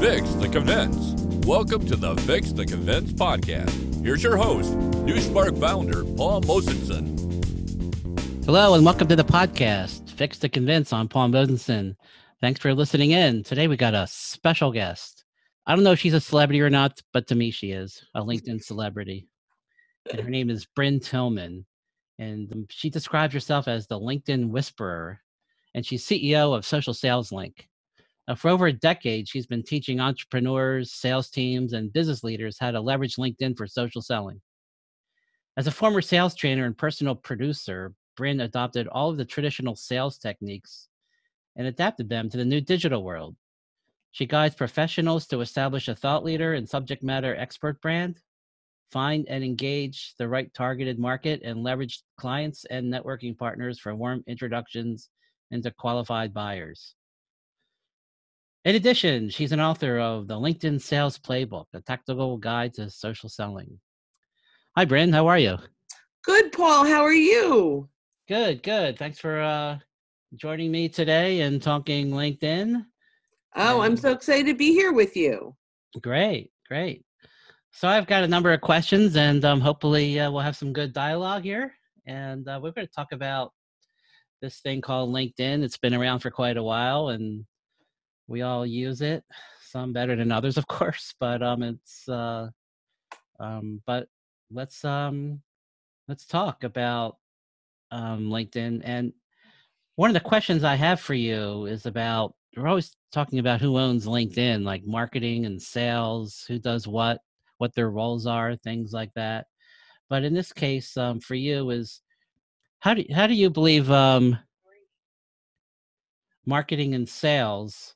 Fix the Convince. Welcome to the Fix the Convince podcast. Here's your host, NuSpark founder Paul Mosenson. Hello, and welcome to the podcast, Fix the Convince. I'm Paul Mosenson. Thanks for listening in. Today we got a special guest. I don't know if she's a celebrity or not, but to me she is a LinkedIn celebrity. And her name is Brynne Tillman. And she describes herself as the LinkedIn whisperer. And she's CEO of Social Sales Link. Now, for over a decade, she's been teaching entrepreneurs, sales teams, and business leaders how to leverage LinkedIn for social selling. As a former sales trainer and personal producer, Brynne adopted all of the traditional sales techniques and adapted them to the new digital world. She guides professionals to establish a thought leader and subject matter expert brand, find and engage the right targeted market, and leverage clients and networking partners for warm introductions into qualified buyers. In addition, she's an author of the LinkedIn Sales Playbook, a tactical guide to social selling. Hi, Brynne. How are you? Good, Paul. How are you? Good, good. Thanks for uh, joining me today and talking LinkedIn. Oh, I'm so excited to be here with you. Great, great. So I've got a number of questions, and um, hopefully uh, we'll have some good dialogue here. And uh, we're going to talk about this thing called LinkedIn. It's been around for quite a while, and we all use it some better than others of course but um it's uh um but let's um let's talk about um linkedin and one of the questions i have for you is about we're always talking about who owns linkedin like marketing and sales who does what what their roles are things like that but in this case um for you is how do how do you believe um marketing and sales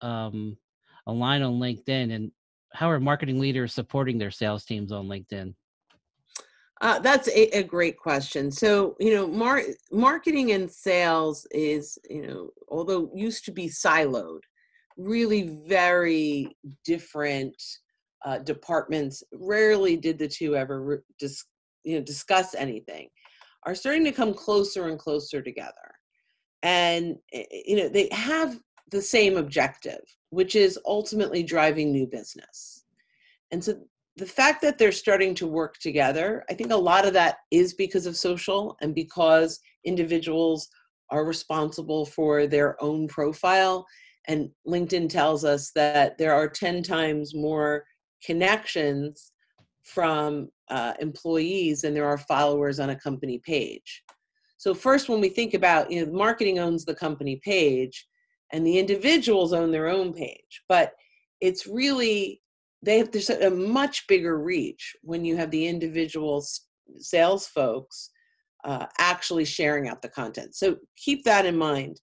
um, align on LinkedIn, and how are marketing leaders supporting their sales teams on LinkedIn? Uh, that's a, a, great question. So, you know, mar- marketing and sales is, you know, although used to be siloed, really very different uh, departments. Rarely did the two ever re- dis- you know, discuss anything. Are starting to come closer and closer together, and eh, eh, you know they have the same objective, which is ultimately driving new business. And so the fact that they're starting to work together, I think a lot of that is because of social and because individuals are responsible for their own profile. And LinkedIn tells us that there are 10 times more connections from uh, employees than there are followers on a company page. So first, when we think about, you know, marketing owns the company page, and the individuals own their own page but it's really they have there's a much bigger reach when you have the individual sales folks uh, actually sharing out the content. So keep that in mind.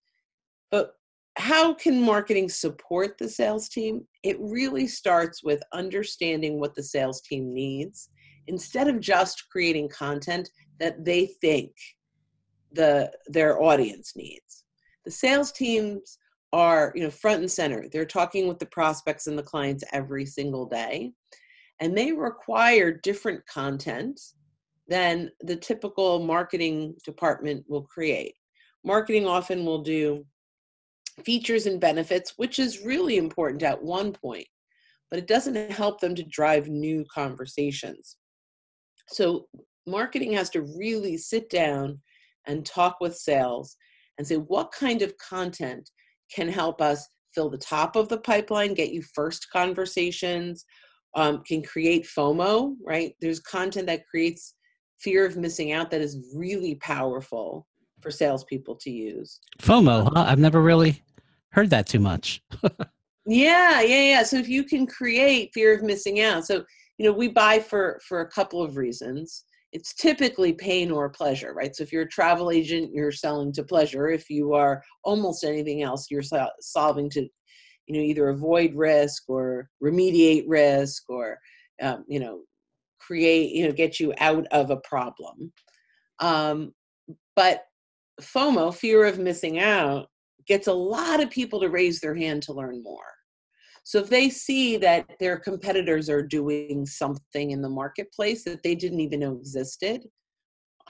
But how can marketing support the sales team? It really starts with understanding what the sales team needs instead of just creating content that they think the their audience needs. The sales teams are you know front and center. They're talking with the prospects and the clients every single day and they require different content than the typical marketing department will create. Marketing often will do features and benefits which is really important at one point but it doesn't help them to drive new conversations. So marketing has to really sit down and talk with sales and say what kind of content can help us fill the top of the pipeline, get you first conversations, um, can create FOMO, right? There's content that creates fear of missing out that is really powerful for salespeople to use. FOMO, huh? I've never really heard that too much. yeah, yeah, yeah. So if you can create fear of missing out, so you know, we buy for for a couple of reasons it's typically pain or pleasure, right? So if you're a travel agent, you're selling to pleasure. If you are almost anything else, you're solving to, you know, either avoid risk or remediate risk or, um, you know, create, you know, get you out of a problem. Um, but FOMO, fear of missing out, gets a lot of people to raise their hand to learn more. So if they see that their competitors are doing something in the marketplace that they didn't even know existed,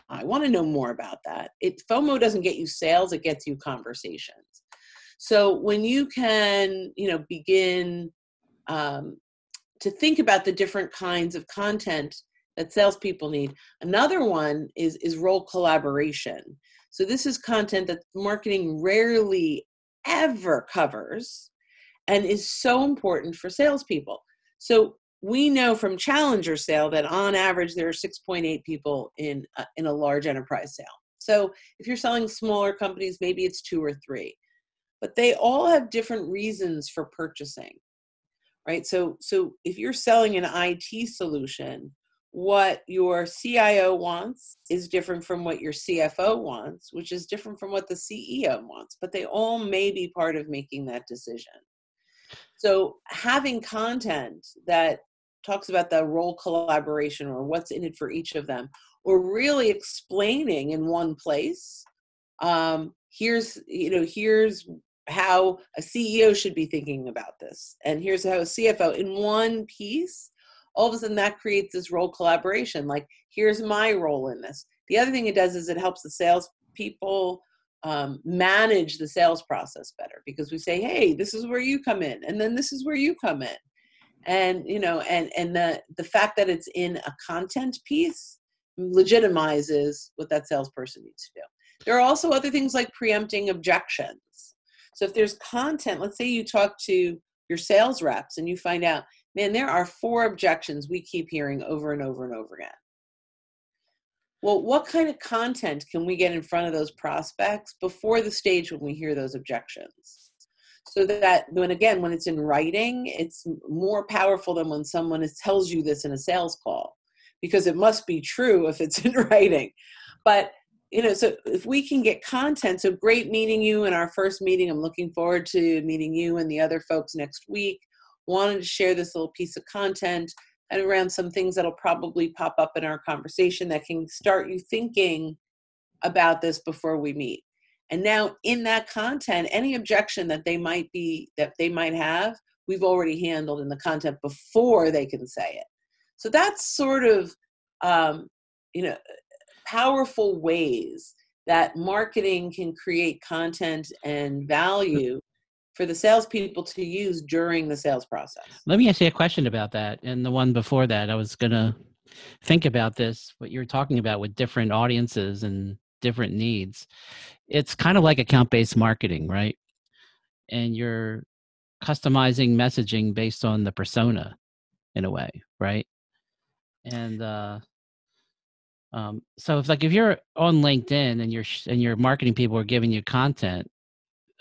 I want to know more about that. It FOMO doesn't get you sales, it gets you conversations. So when you can, you know, begin um, to think about the different kinds of content that salespeople need. Another one is is role collaboration. So this is content that marketing rarely ever covers, and is so important for salespeople. So we know from Challenger sale that on average there are 6.8 people in a, in a large enterprise sale. So if you're selling smaller companies, maybe it's two or three, but they all have different reasons for purchasing, right? So so if you're selling an IT solution, what your CIO wants is different from what your CFO wants, which is different from what the CEO wants, but they all may be part of making that decision. So having content that talks about the role collaboration or what's in it for each of them or really explaining in one place um, here's you know here's how a ceo should be thinking about this and here's how a cfo in one piece all of a sudden that creates this role collaboration like here's my role in this. The other thing it does is it helps the sales people um, manage the sales process better because we say hey this is where you come in and then this is where you come in. And you know and and the the fact that it's in a content piece legitimizes what that salesperson needs to do. There are also other things like preempting objections. So if there's content let's say you talk to your sales reps and you find out man there are four objections we keep hearing over and over and over again well what kind of content can we get in front of those prospects before the stage when we hear those objections? So that when again when it's in writing it's more powerful than when someone tells you this in a sales call because it must be true if it's in writing. But you know so if we can get content so great meeting you in our first meeting. I'm looking forward to meeting you and the other folks next week wanted to share this little piece of content and around some things that'll probably pop up in our conversation that can start you thinking about this before we meet and now in that content, any objection that they might be that they might have, we've already handled in the content before they can say it. So that's sort of um, you know powerful ways that marketing can create content and value for the salespeople to use during the sales process. Let me ask you a question about that. And the one before that, I was gonna think about this, what you were talking about with different audiences and different needs it's kind of like account based marketing, right? And you're customizing messaging based on the persona in a way, right? And uh, um, so if like if you're on LinkedIn and your and your marketing people are giving you content,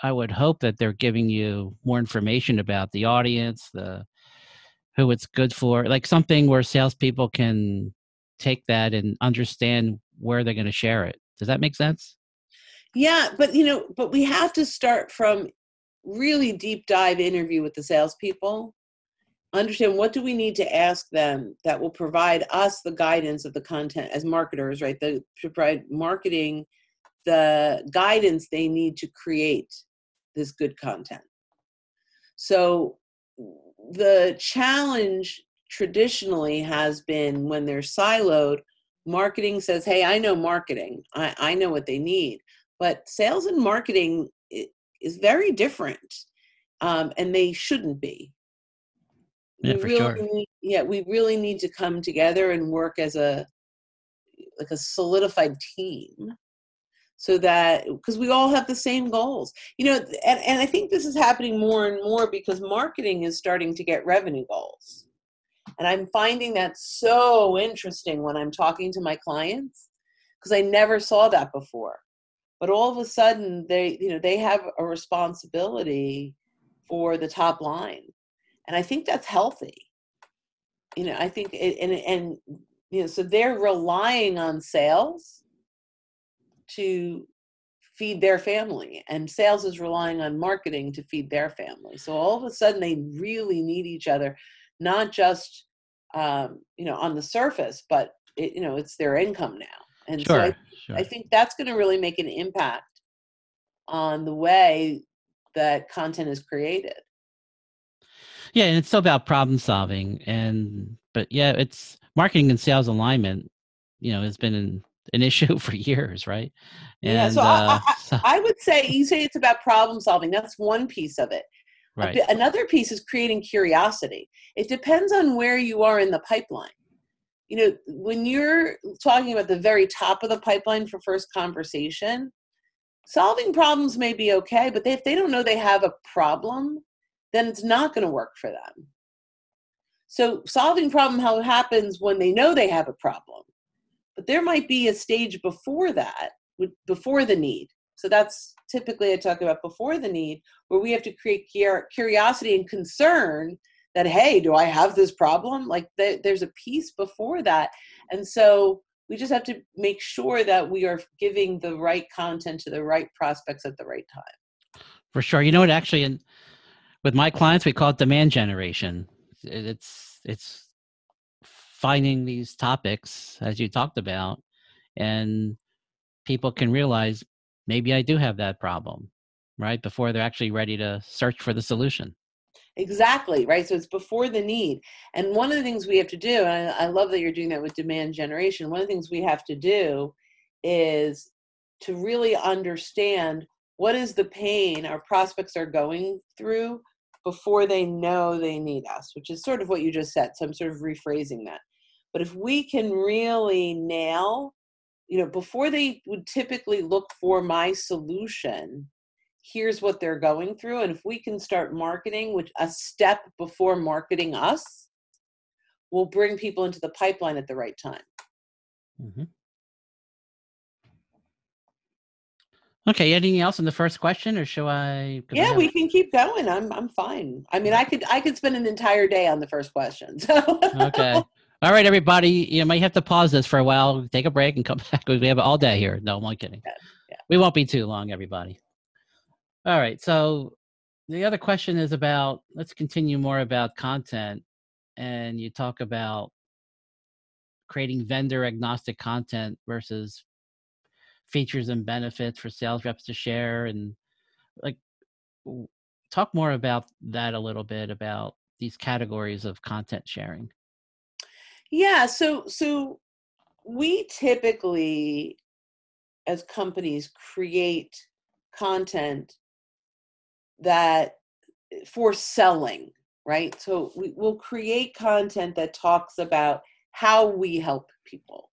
I would hope that they're giving you more information about the audience, the who it's good for, like something where salespeople can take that and understand where they're going to share it. Does that make sense? Yeah, but you know, but we have to start from really deep dive interview with the salespeople. Understand what do we need to ask them that will provide us the guidance of the content as marketers, right? The provide marketing the guidance they need to create this good content. So the challenge traditionally has been when they're siloed, marketing says, Hey, I know marketing. I, I know what they need but sales and marketing is very different um, and they shouldn't be yeah, we for really sure. need, yeah we really need to come together and work as a like a solidified team so that because we all have the same goals. You know and, and i think this is happening more and more because marketing is starting to get revenue goals. And i'm finding that so interesting when i'm talking to my clients because i never saw that before. But all of a sudden they you know they have a responsibility for the top line. And i think that's healthy. You know i think it, and and you know so they're relying on sales to feed their family and sales is relying on marketing to feed their family so all of a sudden they really need each other not just um, you know on the surface but it, you know it's their income now and sure, so I, sure. I think that's going to really make an impact on the way that content is created. Yeah, and it's still about problem solving, and but yeah, it's marketing and sales alignment. You know, has been an, an issue for years, right? And, yeah, so, uh, I, I, I would say you say it's about problem solving. That's one piece of it. Right. another piece is creating curiosity. It depends on where you are in the pipeline. You know, when you're talking about the very top of the pipeline for first conversation, solving problems may be okay, but they, if they don't know they have a problem, then it's not going to work for them. So solving problem how it happens when they know they have a problem. But there might be a stage before that, before the need. So that's typically I talk about before the need, where we have to create curiosity and concern that hey, do I have this problem? Like there's a piece before that, and so we just have to make sure that we are giving the right content to the right prospects at the right time. For sure. You know what? Actually, in, with my clients, we call it demand generation. It's it's finding these topics as you talked about, and people can realize maybe I do have that problem, right? Before they're actually ready to search for the solution. Exactly, right? So it's before the need. And one of the things we have to do, and I, I love that you're doing that with demand generation, one of the things we have to do is to really understand what is the pain our prospects are going through before they know they need us, which is sort of what you just said. So I'm sort of rephrasing that. But if we can really nail, you know, before they would typically look for my solution, here's what they're going through and if we can start marketing which a step before marketing us will bring people into the pipeline at the right time Mm-hmm. Okay. Anything else on the first question, or shall I? yeah have- we can keep going i'm i'm fine i mean i could i could spend an entire day on the first question so okay. All right, everybody. You might have to pause this for a while, take a break, and come back. We have all day here. No, I'm only kidding. Yeah, yeah. We won't be too long, everybody. All right. So the other question is about. Let's continue more about content, and you talk about creating vendor agnostic content versus features and benefits for sales reps to share, and like talk more about that a little bit about these categories of content sharing. Yeah, so so we typically as companies create content that eh, for selling, right? So we will create content that talks about how we help people.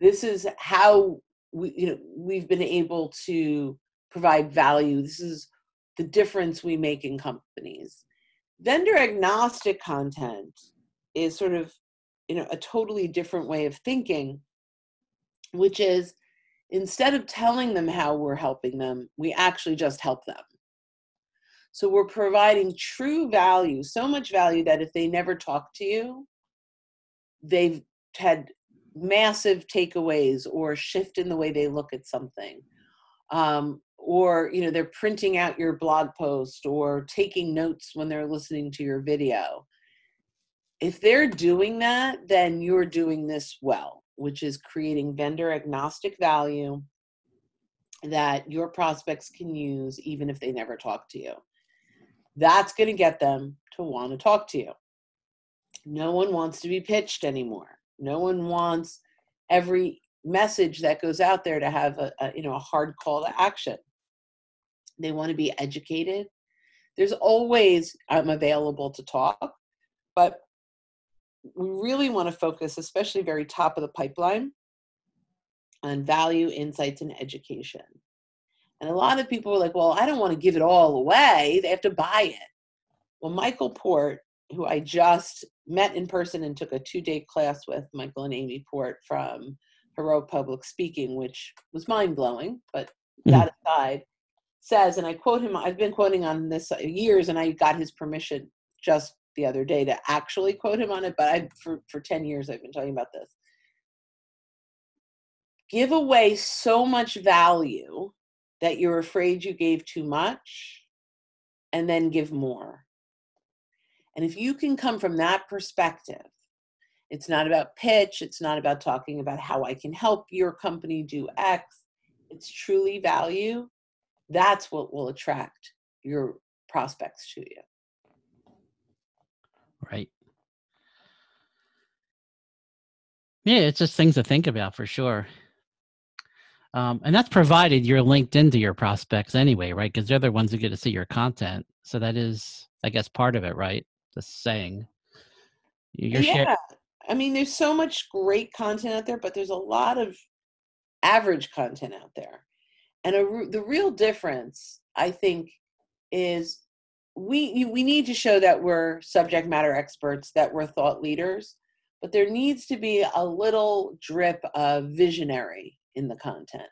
This is how we you know we've been able to provide value. This is the difference we make in companies. Vendor agnostic content is sort of you know a totally different way of thinking which is instead of telling them how we're helping them we actually just help them. So we're providing true value so much value that if they never talk to you they've had massive takeaways or shift in the way they look at something. Um, or you know they're printing out your blog post or taking notes when they're listening to your video if they're doing that, then you're doing this well, which is creating vendor agnostic value that your prospects can use even if they never talk to you. That's going to get them to want to talk to you. No one wants to be pitched anymore. No one wants every message that goes out there to have a, a you know a hard call to action. They want to be educated. There's always I'm available to talk, but we really want to focus, especially very top of the pipeline, on value, insights, and education. And a lot of people are like, well, I don't want to give it all away. They have to buy it. Well, Michael Port, who I just met in person and took a two day class with, Michael and Amy Port from Heroic Public Speaking, which was mind blowing, but Mhm. that aside, says, and I quote him, I've been quoting on this years, and I got his permission just the other day to actually quote him on it, but I for, for 10 years I've been talking about this. Give away so much value that you're afraid you gave too much and then give more. And if you can come from that perspective, it's not about pitch, it's not about talking about how I can help your company do X. It's truly value. That's what will attract your prospects to you. Right. Yeah, it's just things to think about for sure. Um, and that's provided you're linked into your prospects anyway, right? Because they're the ones who get to see your content. So that is, I guess, part of it, right? The saying. You're yeah. Share- I mean, there's so much great content out there, but there's a lot of average content out there. And a, the real difference, I think, is we we need to show that we're subject matter experts, that we're thought leaders, but there needs to be a little drip of visionary in the content.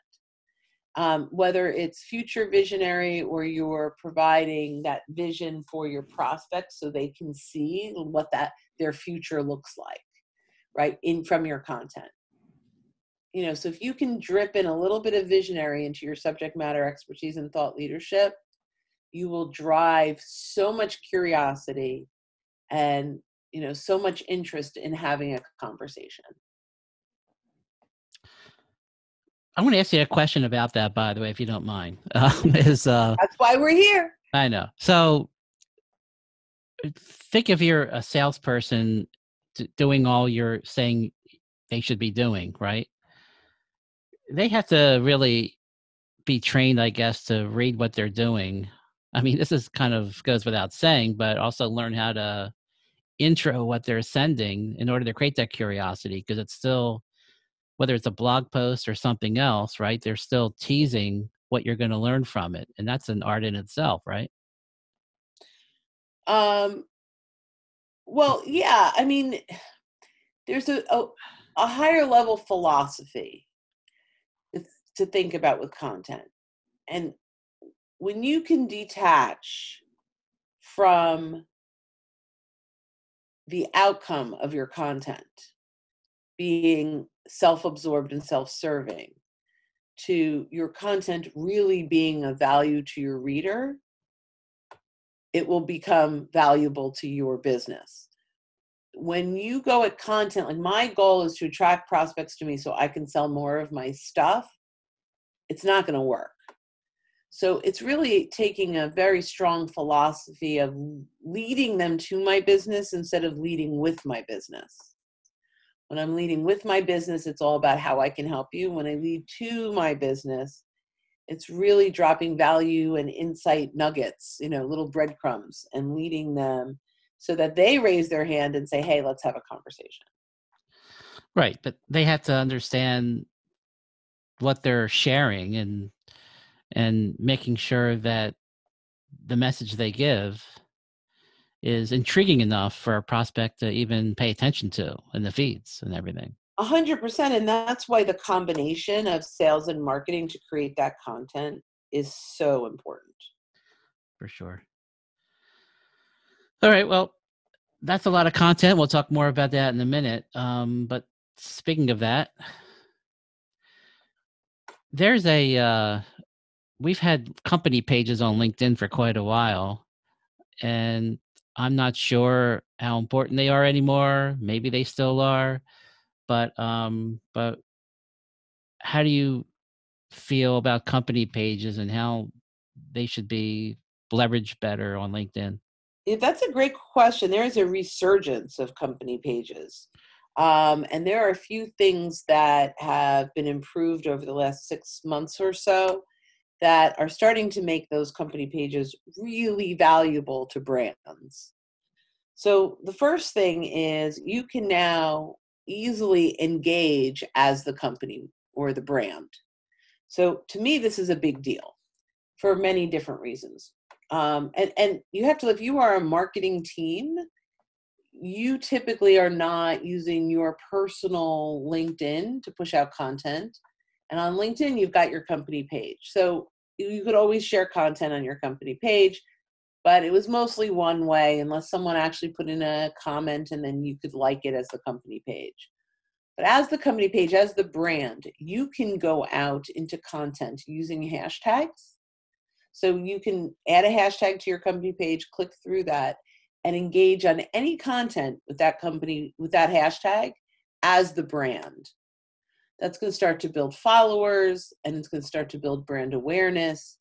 Um, whether it's future visionary or you're providing that vision for your prospects so they can see what that their future looks like right in from your content you know so if you can drip in a little bit of visionary into your subject matter expertise and thought leadership you will drive so much curiosity and you know so much interest in having a conversation I want to ask you a question about that, by the way, if you don't mind. Um, is uh, that's why we're here. I know. So, think if you're a salesperson doing all you're saying they should be doing, right? They have to really be trained, I guess, to read what they're doing. I mean, this is kind of goes without saying, but also learn how to intro what they're sending in order to create that curiosity because it's still whether it's a blog post or something else, right? They're still teasing what you're going to learn from it, and that's an art in itself, right? Um. Well, yeah. I mean, there's a a, a higher level philosophy to think about with content, and when you can detach from the outcome of your content being self absorbed and self serving to your content really being of value to your reader, it will become valuable to your business. When you go at content, like my goal is to attract prospects to me so I can sell more of my stuff, it's not going to work. So it's really taking a very strong philosophy of leading them to my business instead of leading with my business. When I'm leading with my business, it's all about how I can help you. When I lead to my business, it's really dropping value and insight nuggets, you know, little breadcrumbs and leading them so that they raise their hand and say, hey, let's have a conversation. Right. But they have to understand what they're sharing and and making sure that the message they give is intriguing enough for a prospect to even pay attention to in the feeds and everything. A hundred percent. And that's why the combination of sales and marketing to create that content is so important. For sure. All right. Well, that's a lot of content. We'll talk more about that in a minute. Um, but speaking of that, there's a uh, we've had company pages on LinkedIn for quite a while, and I'm not sure how important they are anymore. Maybe they still are, but um, but how do you feel about company pages and how they should be leveraged better on LinkedIn? Yeah, that's a great question. There is a resurgence of company pages. Um, and there are a few things that have been improved over the last six months or so that are starting to make those company pages really valuable to brands. So the first thing is you can now easily engage as the company or the brand. So to me, this is a big deal for many different reasons. Um, and, and you have to, if you are a marketing team, you typically are not using your personal LinkedIn to push out content. And on LinkedIn, you've got your company page. So you could always share content on your company page, but it was mostly one way unless someone actually put in a comment and then you could like it as the company page. But as the company page, as the brand, you can go out into content using hashtags. So you can add a hashtag to your company page, click through that, and engage on any content with that company, with that hashtag as the brand that's going to start to build followers and it's going to start to build brand awareness.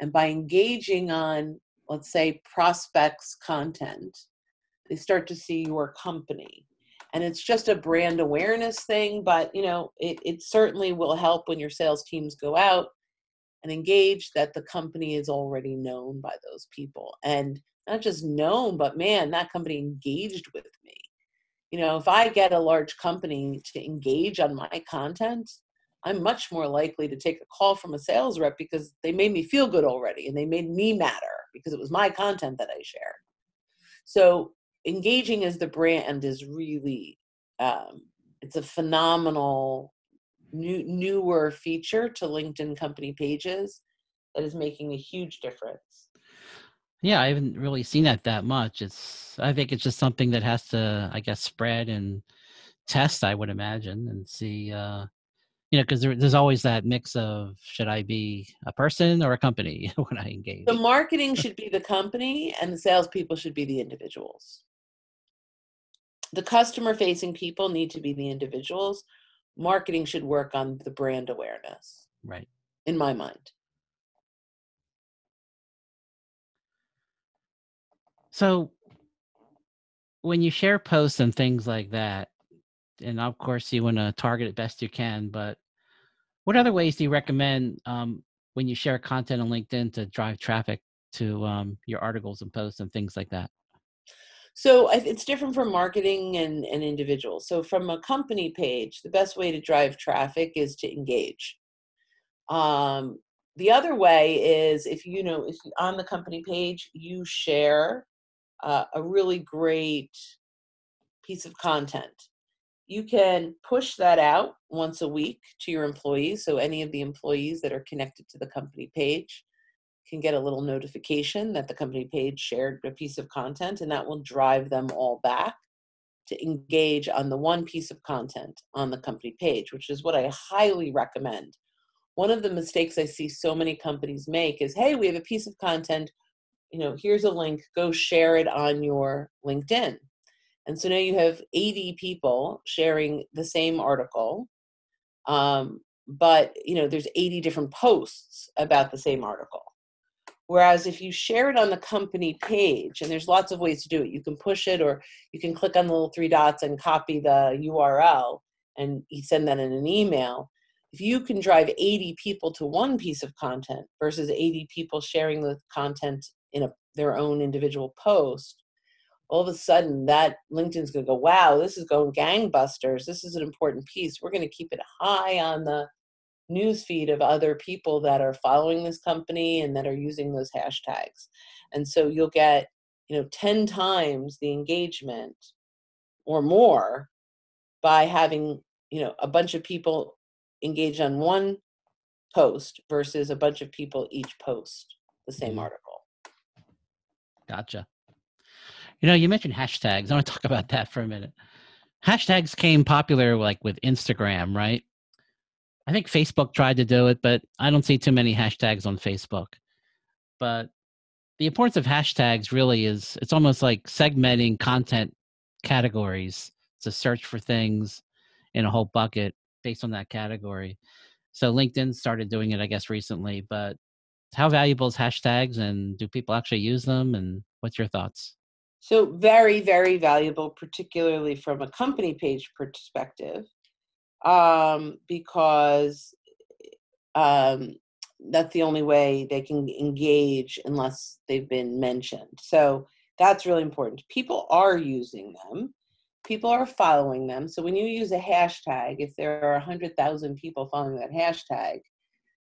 And by engaging on, let's say, prospects' content, they start to see your company. and it's just a brand awareness thing but you know it, it certainly will help when your sales teams go out and engage that the company is already known by those people and not just known but man that company engaged with me you know if i get a large company to engage on my content i'm much more likely to take a call from a sales rep because they made me feel good already and they made me matter because it was my content that i shared. So engaging as the brand is really um, it's a phenomenal new newer feature to linkedin company pages that is making a huge difference yeah i haven't really seen that that much. It's i think it's just something that has to i guess spread and test i would imagine and see uh you know because there, there's always that mix of should i be a person or a company when i engage? the marketing should be the company and the salespeople should be the individuals. The customer facing people need to be the individuals. Marketing should work on the brand awareness. Right. In my mind so when you share posts and things like that and of course you want to target it best you can but what other ways do you recommend um, when you share content on linkedin to drive traffic to um, your articles and posts and things like that so it's different from marketing and, and individuals. So from a company page, the best way to drive traffic is to engage. Um, the other way is if you know if on the company page you share uh, a really great piece of content you can push that out once a week to your employees so any of the employees that are connected to the company page can get a little notification that the company page shared a piece of content, and that will drive them all back to engage on the one piece of content on the company page, which is what I highly recommend. One of the mistakes I see so many companies make is hey, we have a piece of content, you know, here's a link, go share it on your LinkedIn. And so now you have 80 people sharing the same article. Um, but you know there's 80 different posts about the same article Whereas if you share it on the company page, and there's lots of ways to do it, you can push it or you can click on the little three dots and copy the URL and send that in an email. If you can drive 80 people to one piece of content versus 80 people sharing the content in a, their own individual post, all of a sudden that LinkedIn's going to go, wow, this is going gangbusters. This is an important piece. We're going to keep it high on the newsfeed of other people that are following this company and that are using those hashtags. And so you'll get, you know, 10 times the engagement or more by having, you know, a bunch of people engage on one post versus a bunch of people each post the same mm-hmm. article. Gotcha. You know, you mentioned hashtags. I want to talk about that for a minute. Hashtags came popular like with Instagram, right? I think Facebook tried to do it, but I don't see too many hashtags on Facebook. But the importance of hashtags really is it's almost like segmenting content categories to search for things in a whole bucket based on that category. So LinkedIn started doing it, I guess, recently. But how valuable is hashtags and do people actually use them? And what's your thoughts? So, very, very valuable, particularly from a company page perspective um, because um, that's the only way they can engage unless they've been mentioned. So that's really important. People are using them. People are following them. So when you use a hashtag, if there are 100,000 people following that hashtag,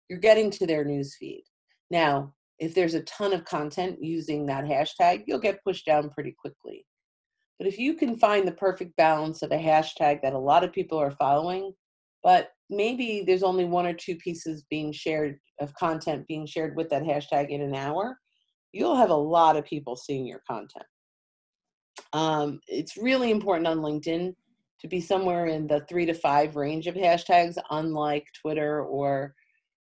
you're getting to their newsfeed. Now, if there's a ton of content using that hashtag, you'll get pushed down pretty quickly. But if you can find the perfect balance of a hashtag that a lot of people are following, but maybe there's only one or two pieces being shared of content being shared with that hashtag in an hour, you'll have a lot of people seeing your content. Um, it's really important on LinkedIn to be somewhere in the three to five range of hashtags, unlike Twitter or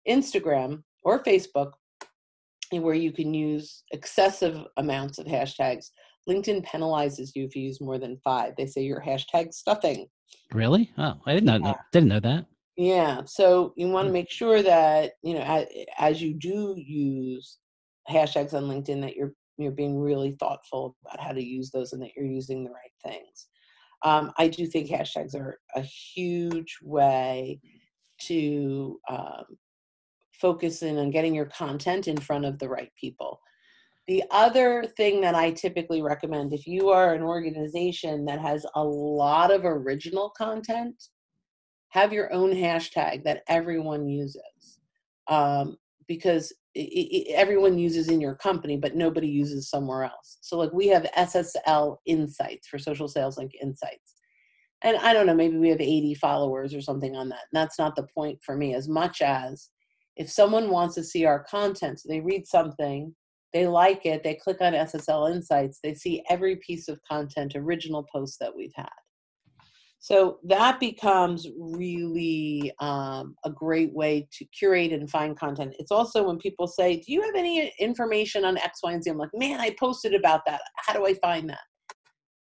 Instagram or Facebook, where you can use excessive amounts of hashtags LinkedIn penalizes you if you use more than five. They say you're hashtag stuffing. Really? Oh, I didn't know. Didn't know that. Yeah. So you want to hmm. make sure that you know as, as you do use hashtags on LinkedIn that you're you're being really thoughtful about how to use those and that you're using the right things. Um, I do think hashtags are a huge way to um, focus in on getting your content in front of the right people. The other thing that I typically recommend if you are an organization that has a lot of original content, have your own hashtag that everyone uses. Um, because it, it, everyone uses in your company, but nobody uses somewhere else. So, like, we have SSL Insights for Social Sales Link Insights. And I don't know, maybe we have 80 followers or something on that. And that's not the point for me, as much as if someone wants to see our content, so they read something, they like it, they click on SSL Insights, they see every piece of content, original post that we've had. So that becomes really um, a great way to curate and find content. It's also when people say, Do you have any information on X, Y, and Z? I'm like, Man, I posted about that. How do I find that?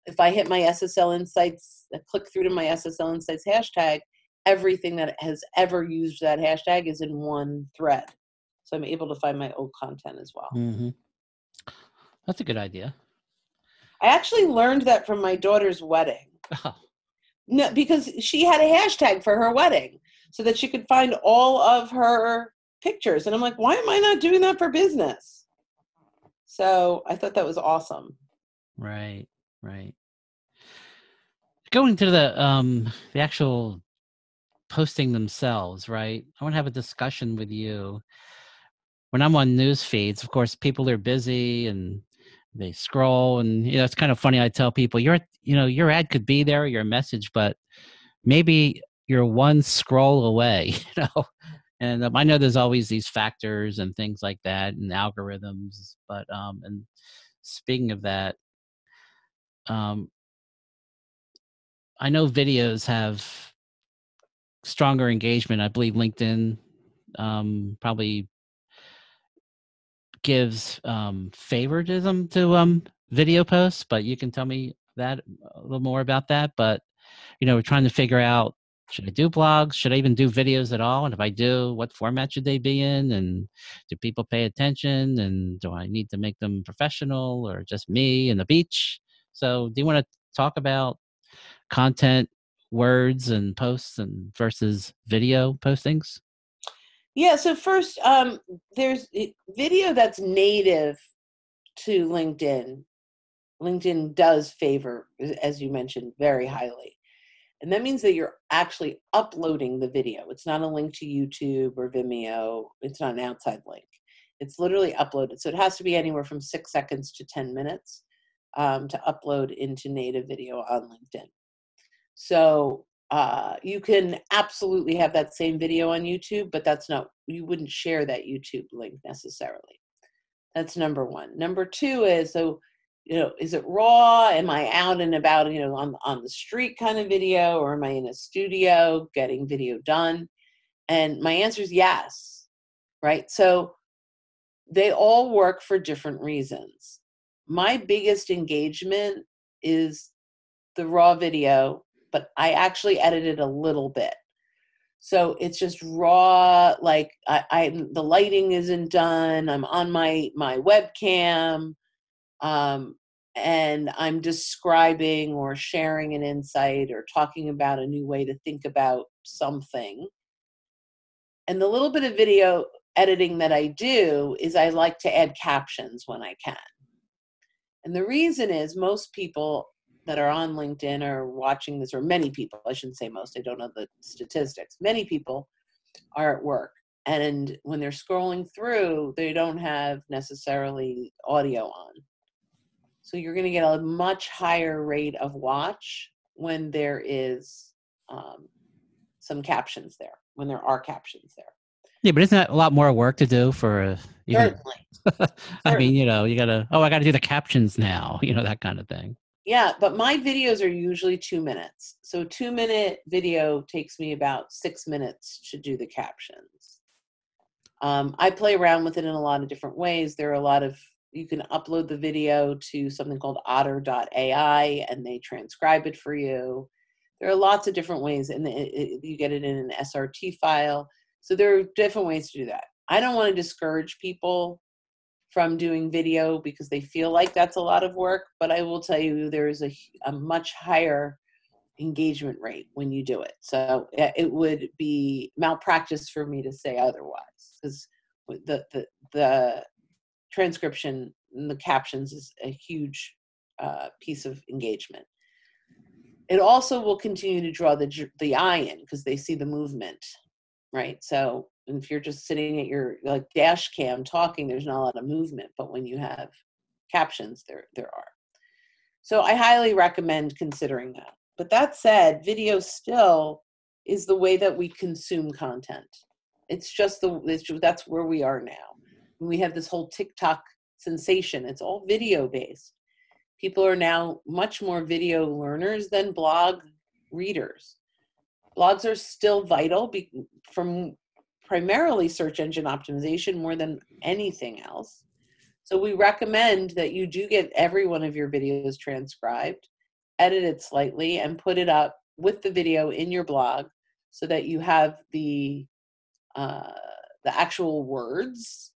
If I hit my SSL Insights, uh, click through to my SSL Insights hashtag, everything that has ever used that hashtag is in one thread. So I'm able to find my old content as well. Mm-hmm. That's a good idea. I actually learned that from my daughter's wedding. Oh. No, because she had a hashtag for her wedding so that she could find all of her pictures. And I'm like, why am I not doing that for business? So I thought that was awesome. Right, right. Going to the um the actual posting themselves, right? I want to have a discussion with you. When I'm on news feeds, of course, people are busy and they scroll and you know it's kind of funny i tell people your you know your ad could be there your message but maybe you're one scroll away you know and um, i know there's always these factors and things like that and algorithms but um and speaking of that um i know videos have stronger engagement i believe linkedin um probably gives um, favoritism to um, video posts, but you can tell me that a little more about that. But you know, we're trying to figure out should I do blogs? Should I even do videos at all? And if I do, what format should they be in? And do people pay attention? And do I need to make them professional or just me and the beach? So, do you want to talk about content, words, and posts, and versus video postings? Yeah, so first, um, there's video that's native to LinkedIn. LinkedIn does favor, as you mentioned, very highly. And that means that you're actually uploading the video. It's not a link to YouTube or Vimeo, it's not an outside link. It's literally uploaded. So it has to be anywhere from six seconds to 10 minutes um, to upload into native video on LinkedIn. So uh, you can absolutely have that same video on YouTube, but that's not, you wouldn't share that YouTube link necessarily. That's number one. Number two is, so, you know, is it raw? Am I out and about, you know, on, on the street kind of video, or am I in a studio getting video done? And my answer is yes, right? So they all work for different reasons. My biggest engagement is the raw video but I actually edited a little bit. So it's just raw, like I, I the lighting isn't done. I'm on my my webcam, um, and I'm describing or sharing an insight or talking about a new way to think about something. And the little bit of video editing that I do is I like to add captions when I can. And the reason is most people that are on LinkedIn are watching this, or many people, I shouldn't say most, I don't know the statistics. Many people are at work. And when they're scrolling through, they don't have necessarily audio on. So you're going to get a much higher rate of watch when there is um, some captions there, when there are captions there. Yeah, but isn't that a lot more work to do for a, even, Certainly. I mean, you know, you got to, oh, I got to do the captions now, you know, that kind of thing. Yeah, but my videos are usually two minutes. So two minute video takes me about six minutes to do the captions. Um, I play around with it in a lot of different ways. There are a lot of you can upload the video to something called otter.ai and they transcribe it for you. There are lots of different ways, and you get it in an SRT file. So there are different ways to do that. I don't want to discourage people from doing video because they feel like that's a lot of work. But I will tell you, there is a, a much higher engagement rate when you do it. So it would be malpractice for me to say otherwise because the, the, the transcription and the captions is a huge uh, piece of engagement. It also will continue to draw the, the eye in because they see the movement, right? So if you're just sitting at your like dash cam talking, there's not a lot of movement, but when you have captions, there, there are. So I highly recommend considering that. But that said, video still is the way that we consume content. It's just the it's, that's where we are now. We have this whole TikTok sensation. It's all video based. People are now much more video learners than blog readers. Blogs are still vital be, from primarily search engine optimization more than anything else. So we recommend that you do get every one of your videos transcribed edit it slightly and put it up with the video in your blog so that you have the uh, the actual words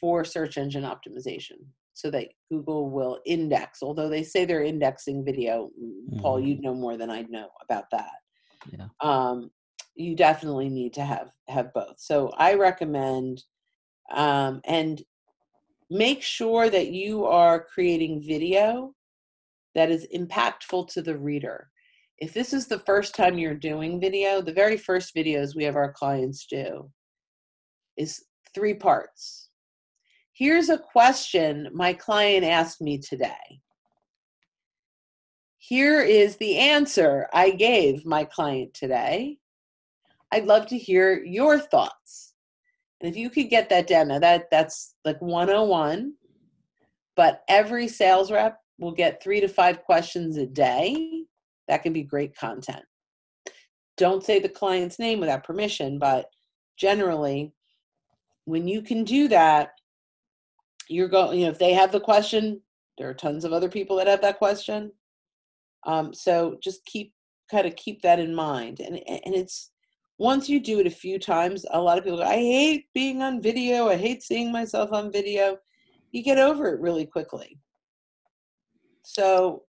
for search engine optimization so that Google will index. Although they say they're indexing video, mm-hmm. Paul, you'd know more than I'd know about that. Yeah. Um, you definitely need to have have both. So I recommend um, and make sure that you are creating video that is impactful to the reader. If this is the first time you're doing video, the very first videos we have our clients do is three parts. Here's a question my client asked me today. Here is the answer I gave my client today. I'd love to hear your thoughts. And if you could get that now that that's like 101, but every sales rep will get three to five questions a day. That can be great content. Don't say the client's name without permission, but generally, when you can do that, you're going, you know, if they have the question, there are tons of other people that have that question. Um, so just keep kind of keep that in mind. And and it's once you do it a few times, a lot of people go, I hate being on video, I hate seeing myself on video. You get over it really quickly. So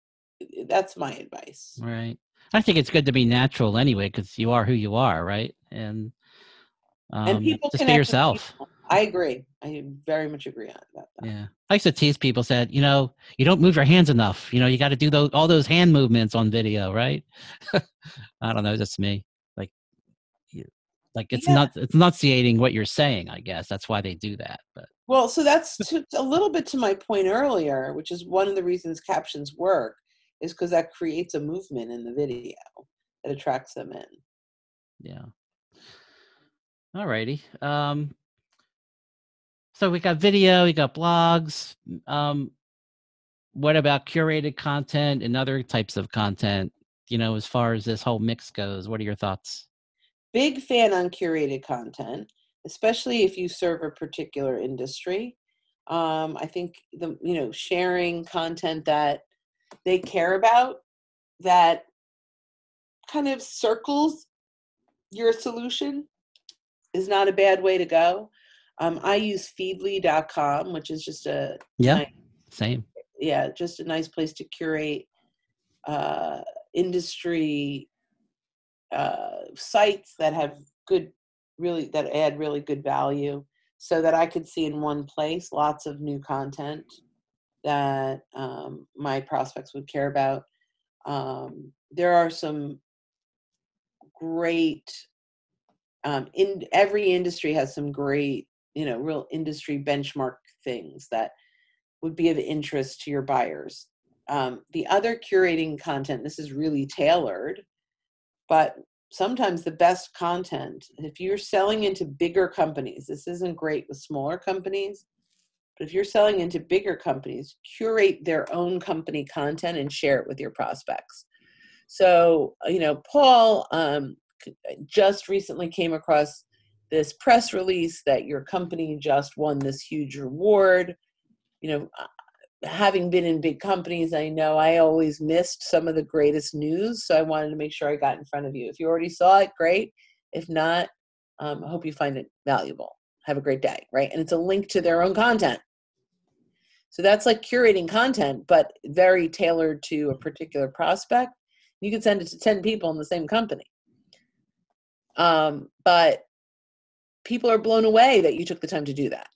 that's my advice. Right. I think it's good to be natural anyway, because you are who you are, right? And um, and people just be yourself. I agree. I very much agree on that. Yeah, I used to tease people. Said, you know, you don't move your hands enough. You know, you got to do those all those hand movements on video, right? I don't know. That's me. Like, it's yeah. not it's enunciating what you're saying. I guess that's why they do that. But well, so that's to, a little bit to my point earlier, which is one of the reasons captions work, is because that creates a movement in the video that attracts them in. Yeah. All righty. Um, so we got video, we got blogs. Um, what about curated content and other types of content? You know, as far as this whole mix goes, what are your thoughts? Big fan on curated content especially if you serve a particular industry. Um, I think the you know sharing content that they care about that kind of circles your solution is not a bad way to go. Um, I use feedly.com, which is just a yeah, nice, same. Yeah, just a nice place to curate uh, industry uh, sites that have good really that add really good value so that I could see in one place lots of new content that um, my prospects would care about. Um, there are some great um, in every industry has some great you know real industry benchmark things that would be of interest to your buyers um, the other curating content this is really tailored but sometimes the best content if you're selling into bigger companies this isn't great with smaller companies but if you're selling into bigger companies curate their own company content and share it with your prospects. So uh, you know paul um, uh, just recently came across this press release that your company just won this huge reward. You know uh, having been in big companies, I know I always missed some of the greatest news. So I wanted to make sure I got in front of you. If you already saw it, great. If not, um, I hope you find it valuable. Have a great day, right? And it's a link to their own content. So that's like curating content, but very tailored to a particular prospect. You could send it to 10 people in the same company. Um, but people are blown away that you took the time to do that.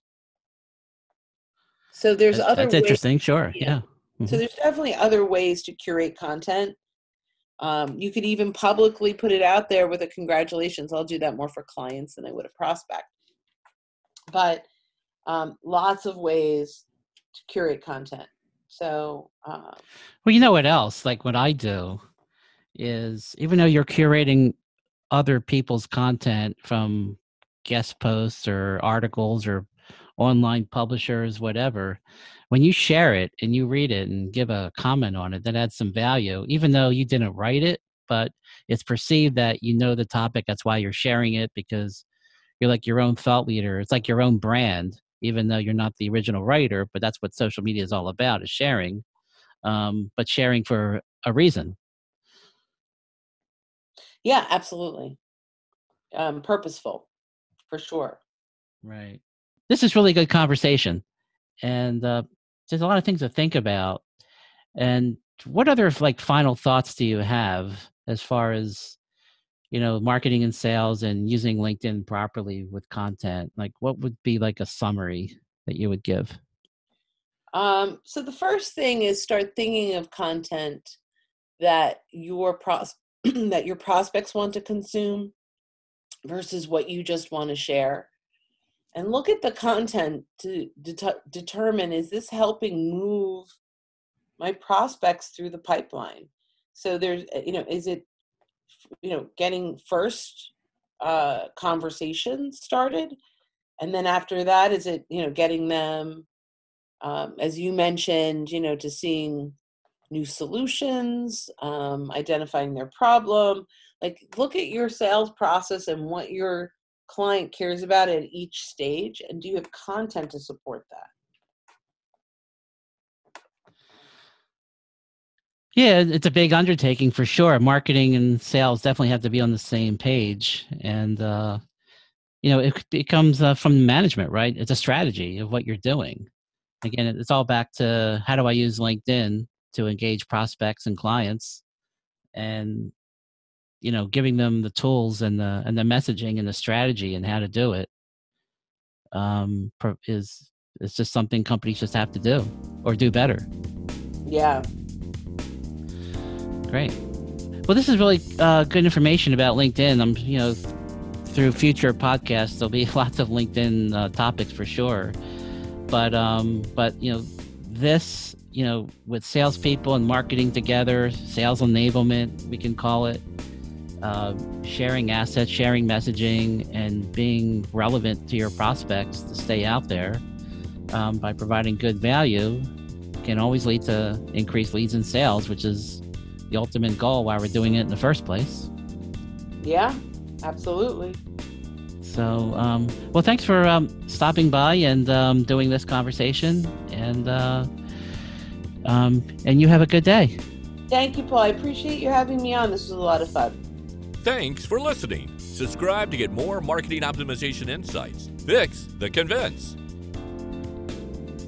So there's That's, other that's ways, interesting. Sure. yeah. Yeah. So there's definitely other ways to curate content. Um, you could even publicly put it out there with a congratulations. I'll do that more for clients than I would a prospect. But um, lots of ways to curate content. So uh, Well, you know what else? Like what I do is even though you're curating other people's content from guest posts or articles or online publishers, whatever, when you share it and you read it and give a comment on it, that adds some value, even though you didn't write it, but it's perceived that you know the topic. That's why you're sharing it because you're like your own thought leader. It's like your own brand, even though you're not the original writer, but that's what social media is all about is sharing um, but sharing for a reason. yeah, absolutely. Um, purposeful, for sure. Right. This is really good conversation, and uh, there's a lot of things to think about. And what other like final thoughts do you have as far as you know marketing and sales and using LinkedIn properly with content? Like, what would be like a summary that you would give? Um, so the first thing is start thinking of content that your pros- that your prospects want to consume versus what you just want to share. And look at the content to det- determine is this helping move my prospects through the pipeline? So there's uh, you know is it you know getting first uh conversation started and then after that is it you know getting them um, as you mentioned, you know, to seeing new solutions, um, identifying their problem. Like, look at your sales process and what your client cares about at each stage, and do you have content to support that? Yeah, it's a big undertaking for sure. Marketing and sales definitely have to be on the same page, and uh, you know, it comes uh, from management, right? It's a strategy of what you're doing. Again, it's all back to how do I use LinkedIn to engage prospects and clients, and you know, giving them the tools and the and the messaging and the strategy and how to do it um, is is just something companies just have to do or do better. Yeah, Great. Well, this is really uh, good information about LinkedIn. I'm, you know, through future podcasts, there'll be lots of LinkedIn uh, topics for sure. But, um, but you know, this, you know, with salespeople and marketing together, sales enablement, we can call it, uh, sharing assets, sharing messaging, and being relevant to your prospects to stay out there um, by providing good value can always lead to increased leads and sales, which is the ultimate goal why we're doing it in the first place. yeah, absolutely. So, um, well, thanks for um, stopping by and um, doing this conversation, and uh, um, and you have a good day. Thank you, Paul. I appreciate you having me on. This was a lot of fun. Thanks for listening. Subscribe to get more marketing optimization insights. Fix the convince.